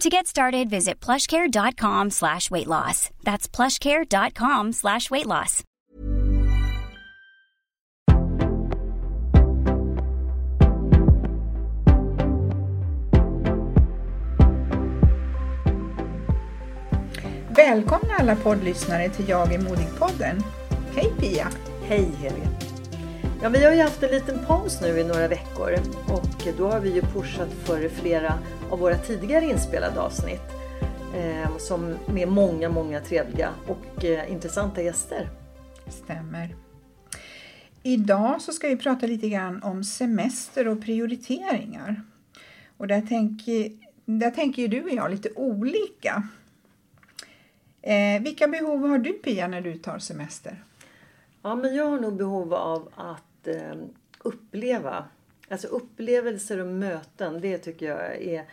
To get started, visit plushcare.com slash weight loss. That's plushcare.com slash weight loss. Välkomna alla poddlyssnare till Jag är modig-podden. Hej Pia! Hej Helene! Ja, vi har ju haft en liten paus nu i några veckor och då har vi ju pushat för flera av våra tidigare inspelade avsnitt eh, som med många, många trevliga och eh, intressanta gäster. Stämmer. Idag så ska vi prata lite grann om semester och prioriteringar. Och där tänker, där tänker ju du och jag lite olika. Eh, vilka behov har du Pia när du tar semester? Ja, men jag har nog behov av att eh, uppleva. Alltså upplevelser och möten, det tycker jag är,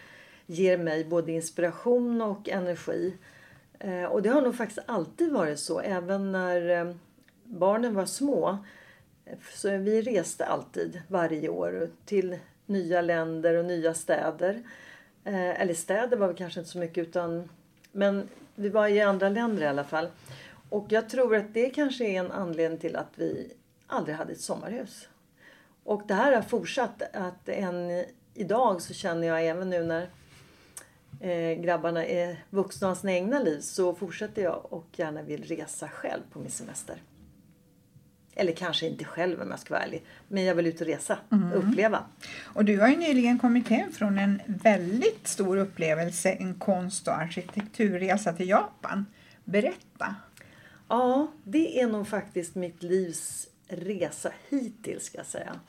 ger mig både inspiration och energi. Eh, och det har nog faktiskt alltid varit så, även när eh, barnen var små. Så vi reste alltid varje år till nya länder och nya städer. Eh, eller städer var vi kanske inte så mycket utan men vi var i andra länder i alla fall. Och jag tror att det kanske är en anledning till att vi aldrig hade ett sommarhus. Och det här har fortsatt att än idag så känner jag även nu när eh, grabbarna är vuxna och sina egna liv så fortsätter jag och gärna vill resa själv på min semester. Eller kanske inte själv om jag ska vara ärlig. Men jag vill ut och resa Mm. och uppleva. Och du har ju nyligen kommit hem från en väldigt stor upplevelse, en konst och arkitekturresa till Japan. Berätta! Ja, det är nog faktiskt mitt livs resa hittills ska jag säga.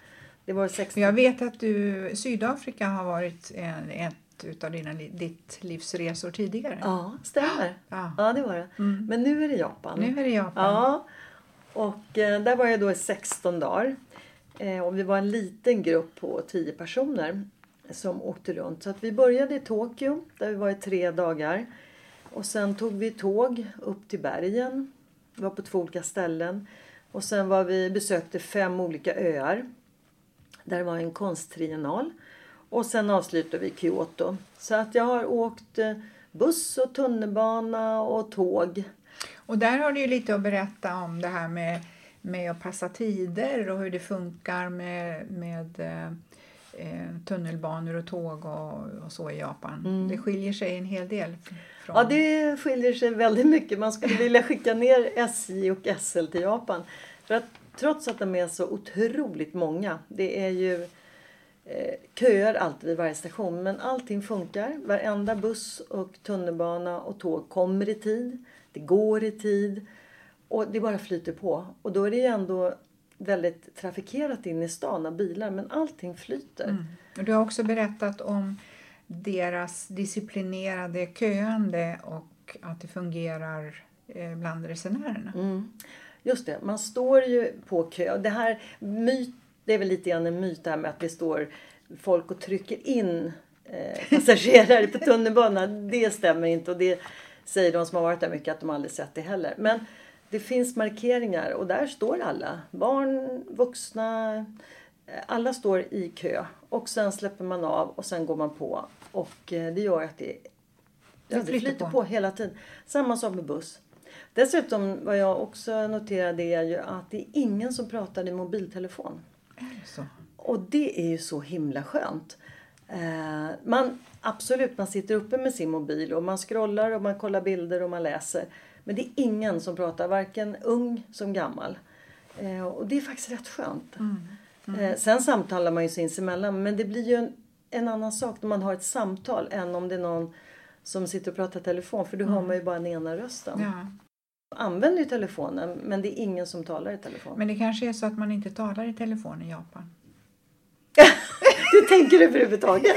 Det var 16... Jag vet att du, Sydafrika har varit en, ett utav dina, ditt livsresor tidigare. Ja, stämmer. Ja. Ja, det var det. Mm. Men nu är det Japan. Nu är det Japan. Ja, och eh, där var jag då i 16 dagar. Eh, och vi var en liten grupp på 10 personer som åkte runt. Så att vi började i Tokyo där vi var i tre dagar. Och sen tog vi tåg upp till bergen. Vi var på två olika ställen. Och sen var vi, besökte fem olika öar. Där det var en konsttriennal. Och sen avslutade vi Kyoto. Så att jag har åkt eh, buss och tunnelbana och tåg. Och där har du ju lite att berätta om det här med, med att passa tider och hur det funkar med, med eh, tunnelbanor och tåg och, och så i Japan. Det skiljer sig en hel del. Från... Ja, det skiljer sig väldigt mycket. Man skulle vilja skicka ner SJ och SL till Japan. För att trots att de är så otroligt många. Det är ju eh, köer alltid vid varje station. Men allting funkar. Varenda buss och tunnelbana och tåg kommer i tid. Det går i tid. Och det bara flyter på. Och då är det ju ändå väldigt trafikerat in i stan av bilar. Men allting flyter. Och du har också berättat om deras disciplinerade köande och att det fungerar eh, bland resenärerna. Mm. Just det, man står ju på kö. Det här myt, det är väl lite grann en myt det här med att det står folk och trycker in eh, passagerare på tunnelbanan. Det stämmer inte och det säger de som har varit där mycket att de aldrig sett det heller. Men det finns markeringar och där står alla. Barn, vuxna, eh, alla står i kö. Och sen släpper man av och sen går man på. Och eh, det gör att det, ja, det flyter på. på hela tiden. Samma sak med buss. Dessutom vad jag också noterade är ju att det är ingen som pratar i mobiltelefon. Så. Och det är ju så himla skönt. Eh, man, absolut, man sitter uppe med sin mobil och man scrollar och man kollar bilder och man läser. Men det är ingen som pratar, varken ung som gammal. Eh, och det är faktiskt rätt skönt. Eh, sen samtalar man ju sinsemellan men det blir ju en, en annan sak när man har ett samtal än om det är någon som sitter och pratar telefon för då hör man ju bara den ena rösten. Ja. Använder ju telefonen men det är ingen som talar i telefon. Men det kanske är så att man inte talar i telefon i Japan. Du tänker överhuvudtaget?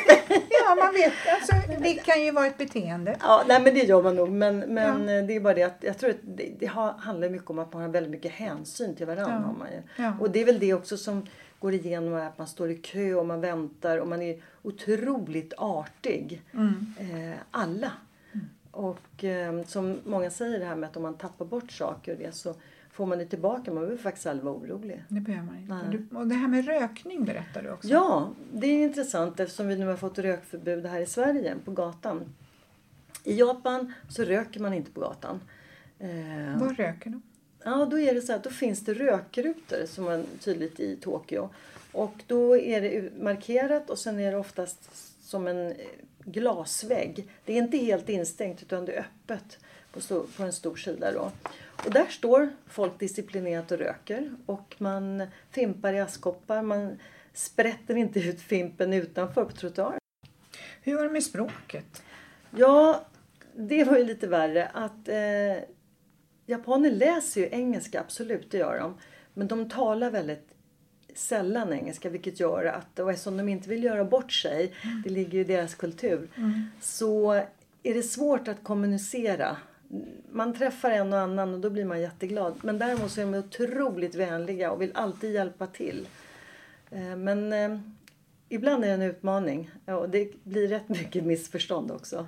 Ja, man vet. Alltså, det kan ju vara ett beteende. Ja, nej men det gör man nog. Men, men det är bara det att jag tror att det, det handlar mycket om att man har väldigt mycket hänsyn till varandra. Ja. Ja. Och det är väl det också som går igenom att man står i kö och man väntar och man är otroligt artig. Mm. Eh, alla. Och eh, som många säger det här med att om man tappar bort saker och det så får man det tillbaka. Man behöver faktiskt aldrig vara orolig. Det behöver man inte. Du- Och det här med rökning berättar du också. Ja, det är intressant eftersom vi nu har fått rökförbud här i Sverige på gatan. I Japan så röker man inte på gatan. Eh, Vad röker de? Ja, då är det så att då finns det rökrutor som man tydligt i Tokyo. Och då är det markerat och sen är det oftast som en eh, glasvägg. Det är inte helt instängt utan det är öppet på, en stor sida då. Och där står folk disciplinerat och röker och man fimpar i askkoppar. Man sprätter inte ut fimpen utanför på trottoaren. Hur var det med språket? Ja, det var ju lite värre att eh, japaner läser ju engelska, absolut det gör de. Men de talar väldigt sällan engelska vilket gör att, och eftersom de inte vill göra bort sig, det ligger ju i deras kultur, så är det svårt att kommunicera. Man träffar en och annan och då blir man jätteglad. Men däremot så är de otroligt vänliga och vill alltid hjälpa till. Eh, Men eh, ibland är det en utmaning och det blir rätt mycket missförstånd också.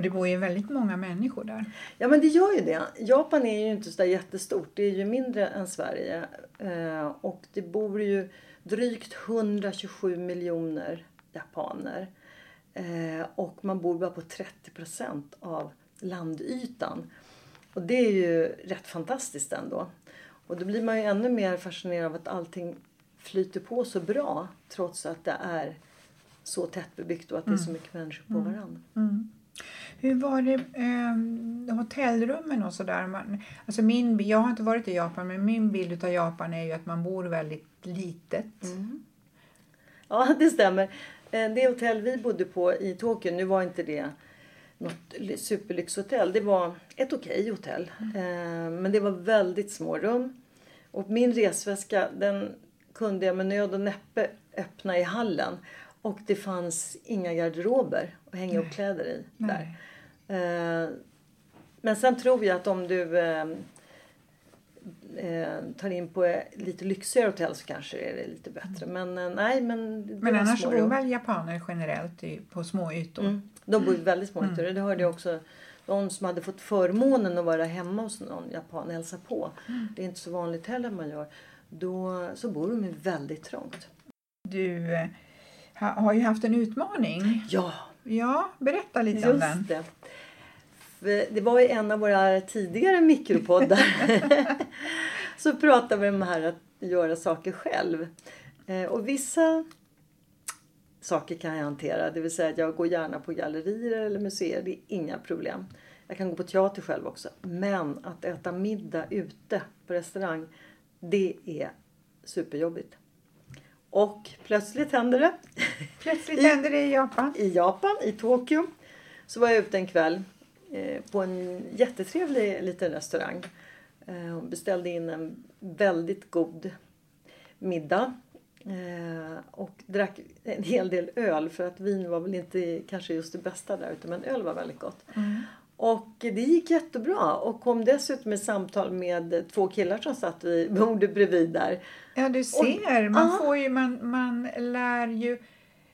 Och det bor ju väldigt många människor där. Ja men det gör ju det. Japan är ju inte så jättestort. Det är ju mindre än Sverige. Eh, och det bor ju drygt 127 miljoner japaner. Eh, och man bor bara på 30 procent av landytan. Och det är ju rätt fantastiskt ändå. Och då blir man ju ännu mer fascinerad av att allting flyter på så bra trots att det är så tättbebyggt och att det är så mycket människor på varandra. Hur var det eh, hotellrummen och sådär? Man- Alltså min, jag har inte varit i Japan men min bild av Japan är ju att man bor väldigt litet. Ja, det stämmer. Eh, Det hotell vi bodde på i Tokyo, nu var inte det något ly- superlyxhotell. Det var ett okej hotell. Eh, Men det var väldigt små rum. Och min resväska den kunde jag med nöd och näppe öppna i hallen. Och det fanns inga garderober att hänga upp kläder i där. Nej. Eh, Men sen tror jag att om du eh, eh, tar in på lite lyxigare hotell så kanske är det lite bättre. Men eh, nej, men Men annars bor väl japaner generellt i, på små ytor? Mm. De bor i väldigt små ytor. Det hörde jag också. De som hade fått förmånen att vara hemma hos någon japan och hälsa på. Det är inte så vanligt heller man gör. Då så bor de ju väldigt trångt. Du eh, ha, har ju haft en utmaning. Ja, Ja, berätta lite om den. just det. Det var i en av våra tidigare mikropoddar. så pratade vi om det här att göra saker själv. Eh, Och vissa saker kan jag hantera. Det vill säga att jag går gärna på gallerier eller museer. Det är inga problem. Jag kan gå på teater själv också. Men att äta middag ute på restaurang. Det är superjobbigt. Och plötsligt händer det. Plötsligt händer det i Japan. I Japan, i Tokyo. Så var jag ute en kväll eh, på en jättetrevlig liten restaurang. Eh, och beställde in en väldigt god middag. Eh, och drack en hel del öl för att vin var väl inte kanske just det bästa där ute men öl var väldigt gott. Och det gick jättebra och kom dessutom i samtal med två killar som satt vid bordet bredvid där. Ja, du ser. Man, ja. får ju, man, man lär ju...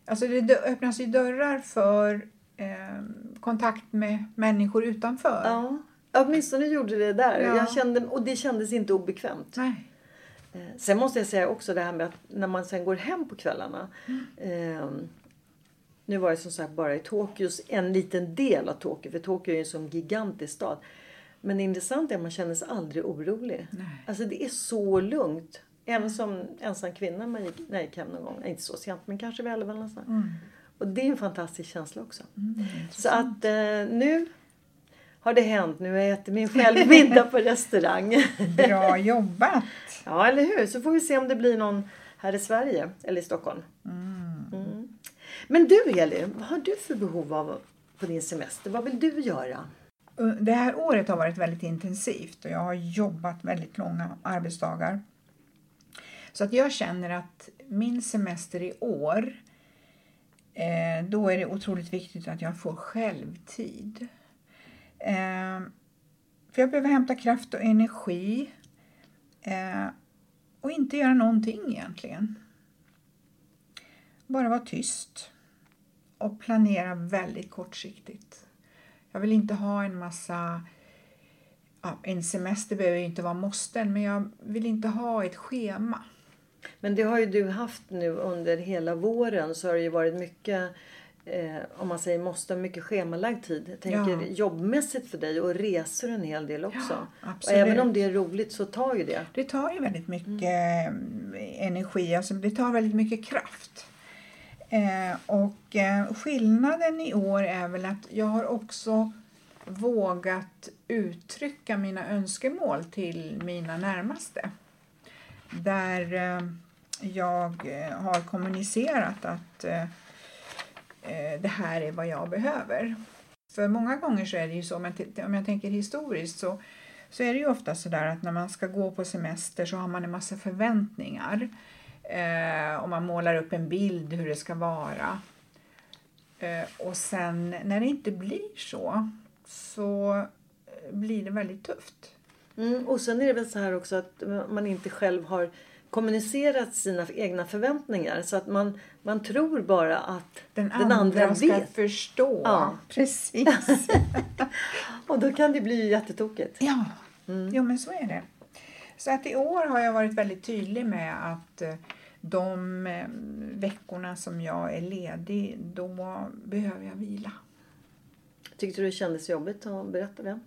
Alltså det öppnas ju dörrar för eh, kontakt med människor utanför. Ja, åtminstone gjorde det där. Ja. Jag kände, och det kändes inte obekvämt. Nej. Eh, Sen måste jag säga också det här med att när man sen går hem på kvällarna. Eh, nu var jag som sagt bara i Tokyo, en liten del av Tokyo. För Tokyo är ju en sån gigantisk stad. Men det intressanta är att man känner sig aldrig orolig. Nej. Alltså det är så lugnt. Även som ensam kvinna man gick, när jag gick hem någon gång. Inte så sent men kanske vid elva eller sånt. Och det är en fantastisk känsla också. Så att eh, nu har det hänt. Nu har jag ätit min självmiddag på restaurang. Bra jobbat! ja, eller hur? Så får vi se om det blir någon här i Sverige eller i Stockholm. Mm. Men du Elin, vad har du för behov av på din semester? Vad vill du göra? Eh, det här året har varit väldigt intensivt och jag har jobbat väldigt långa arbetsdagar. Så att jag känner att min semester i år, eh, då är det otroligt viktigt att jag får självtid. Eh, för jag behöver hämta kraft och energi och inte göra någonting egentligen. Bara vara tyst och planera väldigt kortsiktigt. Jag vill inte ha en massa ja, en semester behöver ju inte vara måsten, men jag vill inte ha ett schema. Men det har ju du haft nu under hela våren så har det ju varit mycket eh, om man säger måste, mycket schemalagd tid. Jag tänker Ja. jobbmässigt för dig och resor en hel del också. Ja, även om det är roligt så tar ju det. Det tar ju väldigt mycket eh, energi, alltså det tar väldigt mycket kraft. Eh, och eh, skillnaden i år är väl att jag har också vågat uttrycka mina önskemål till mina närmaste. Där eh, jag eh, har kommunicerat att eh, eh, det här är vad jag behöver. För många gånger så är det ju så, om jag, om jag tänker historiskt så, så är det ju ofta så där att när man ska gå på semester så har man en massa förväntningar. Eh, och man målar upp en bild hur det ska vara. Eh, och sen när det inte blir så, så eh, blir det väldigt tufft. Mm, och sen är det väl så här också att man inte själv har kommunicerat sina egna förväntningar. Så att man, man tror bara att Den, den andra, andra ska vet. förstå. Ja. Precis. Och då kan det bli jättetokigt. Ja, jo men så är det. Så att i år har jag varit väldigt tydlig med att eh, de eh, veckorna som jag är ledig, då behöver jag vila. Tyckte du det kändes jobbigt att berätta det?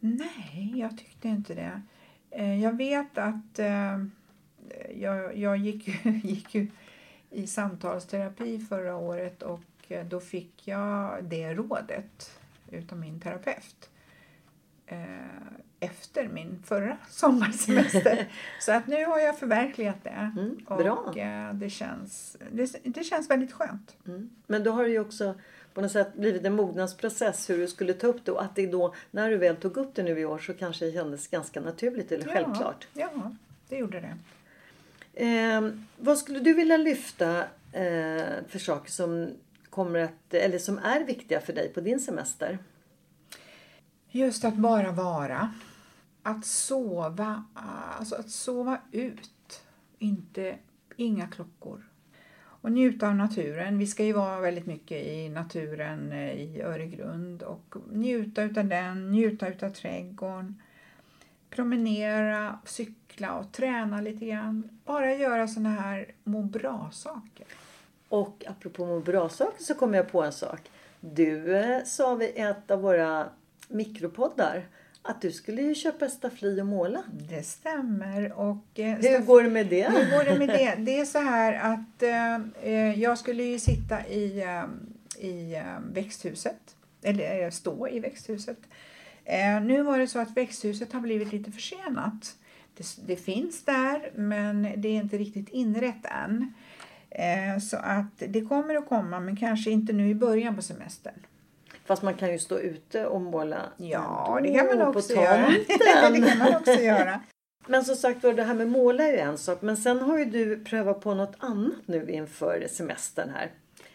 Nej, jag tyckte inte det. Eh, Jag vet att jag, jag gick, gick ju i samtalsterapi förra året och då fick jag det rådet utav min terapeut efter min förra sommarsemester. Så att nu har jag förverkligat det Mm, bra. och eh, det känns, det, det känns väldigt skönt. Mm. Men då har det ju också på något sätt blivit en mognadsprocess hur du skulle ta upp det och att det då när du väl tog upp det nu i år så kanske det kändes ganska naturligt eller självklart. Ja, ja, det gjorde det. Eh, vad skulle du vilja lyfta eh, för saker som kommer att, eller som är viktiga för dig på din semester? Just att bara vara. Att sova, alltså att sova ut. Inte, inga klockor. Och njuta av naturen. Vi ska ju vara väldigt mycket i naturen eh, i Öregrund och njuta utav den, njuta utav trädgården. Promenera, cykla och träna lite grann. Bara göra såna här må bra-saker. Och apropå må bra-saker så kom jag på en sak. Du eh, sa vid ett av våra mikropoddar att du skulle ju köpa staffli och måla. Det stämmer. Och, eh, Hur går det med det? Hur går det med det? Det är så här att eh, eh, jag skulle ju sitta i, eh, i eh, växthuset, eller eh, stå i växthuset. Nu var det så att växthuset har blivit lite försenat. Det, det finns där men det är inte riktigt inrett än. Så att det kommer att komma men kanske inte nu i början på semestern. Fast man kan ju stå ute och måla Ja, det kan man också göra. det kan man också göra. Men som sagt var, det här med måla är ju en sak. Men sen har ju du prövat på något annat nu inför semestern här.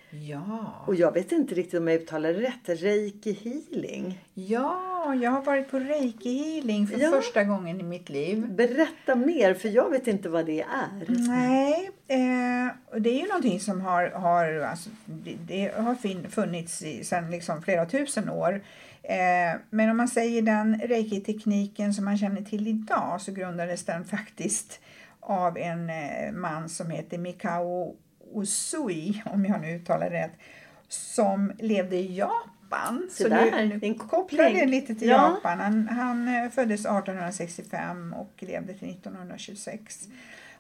Ja. Och jag vet inte riktigt om jag uttalar det rätt. Reiki healing. Ja, jag har varit på reiki healing för Ja. första gången i mitt liv. Berätta mer, för jag vet inte vad det är. Nej, eh, det är ju någonting som har, har, alltså, det, det har funnits i, sedan liksom flera tusen år. Eh, men om man säger den reiki-tekniken som man känner till idag så grundades den faktiskt av en eh, man som heter Mikao Usui, om jag nu uttalar det rätt, som levde i Japan. Se där, nu, nu en kopplar det lite till Ja. Japan. Han, han eh, föddes 1865 och levde till 1926.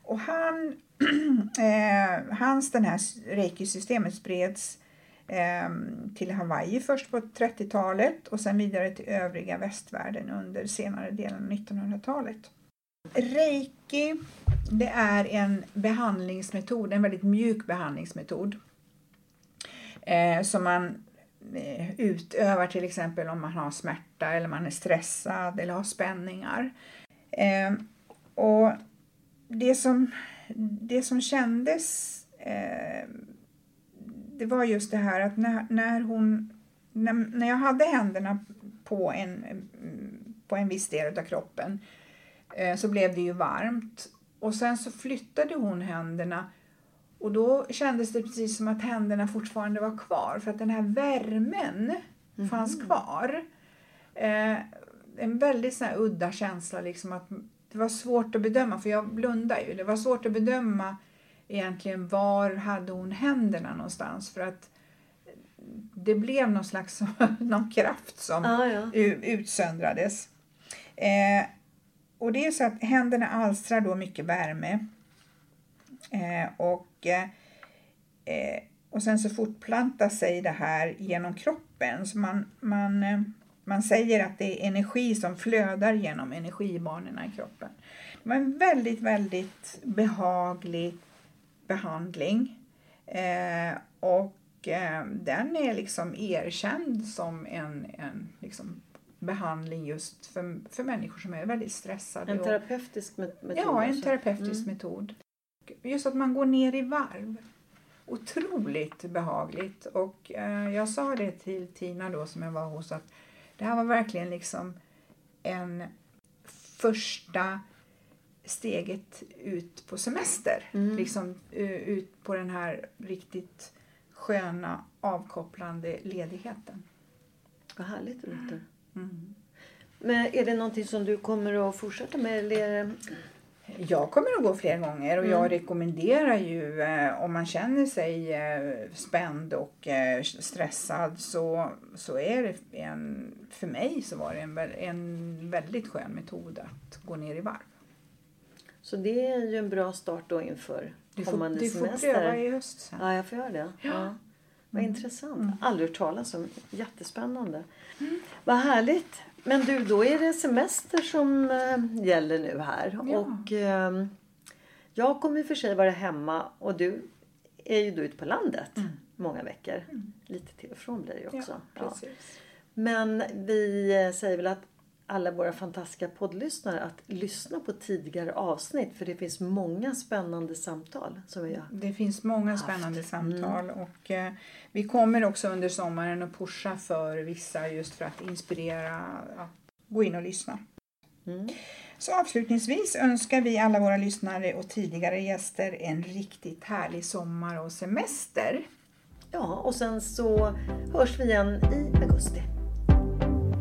Och han, eh, hans den här reiki-systemet spreds eh, till Hawaii först på 30-talet och sen vidare till övriga västvärlden under senare delen av 1900-talet. Reiki det är en behandlingsmetod, en väldigt mjuk behandlingsmetod eh, som man Eh, utövar till exempel om man har smärta eller man är stressad eller har spänningar. Eh, och det som, det som kändes eh, det var just det här att när, när hon när, när jag hade händerna på en, på en viss del av kroppen eh, så blev det ju varmt och sen så flyttade hon händerna och då kändes det precis som att händerna fortfarande var kvar för att den här värmen mm. fanns kvar. Eh, en väldigt sån udda känsla liksom att det var svårt att bedöma för jag blundade ju. Det var svårt att bedöma egentligen var hade hon händerna någonstans för att det blev någon slags någon kraft som ah, ja. utsöndrades. Eh, och det är så att händerna alstrar då mycket värme eh, och, eh, och sen så fortplantar sig det här genom kroppen. Så man, man, eh, man säger att det är energi som flödar genom energibanorna i kroppen. Det var en väldigt, väldigt behaglig behandling eh, och eh, den är liksom erkänd som en, en liksom behandling just för, för människor som är väldigt stressade. En terapeutisk metod? Ja, en terapeutisk mm. metod. Just att man går ner i varv. Otroligt behagligt. Och eh, jag sa det till Tina då som jag var hos att det här var verkligen liksom en första steget ut på semester. Mm. Liksom uh, ut på den här riktigt sköna avkopplande ledigheten. Vad härligt det låter. Mm. Men är det någonting som du kommer att fortsätta med? Eller? Jag kommer att gå fler gånger och mm. jag rekommenderar ju eh, om man känner sig eh, spänd och eh, stressad så, så är det en, för mig så var det en, en väldigt skön metod att gå ner i varv. Så det är ju en bra start då inför kommande semester. Du får pröva i höst sen. Ja, jag får göra det. Ja. ja. Vad mm. intressant. Mm. Aldrig hört talas om. Jättespännande. Mm. Vad härligt. Men du, då är det semester som äh, gäller nu här. Ja. Och äh, jag kommer i och för sig vara hemma och du är ju då ute på landet mm. många veckor. Mm. Lite till och från blir det ju också. Ja, ja. Men vi eh, säger väl att alla våra fantastiska poddlyssnare att lyssna på tidigare avsnitt för det finns många spännande samtal som vi har Det finns många haft. spännande samtal mm. och eh, vi kommer också under sommaren att pusha för vissa just för att inspirera att gå in och lyssna. Mm. Så avslutningsvis önskar vi alla våra lyssnare och tidigare gäster en riktigt härlig sommar och semester. Ja, och sen så hörs vi igen i augusti.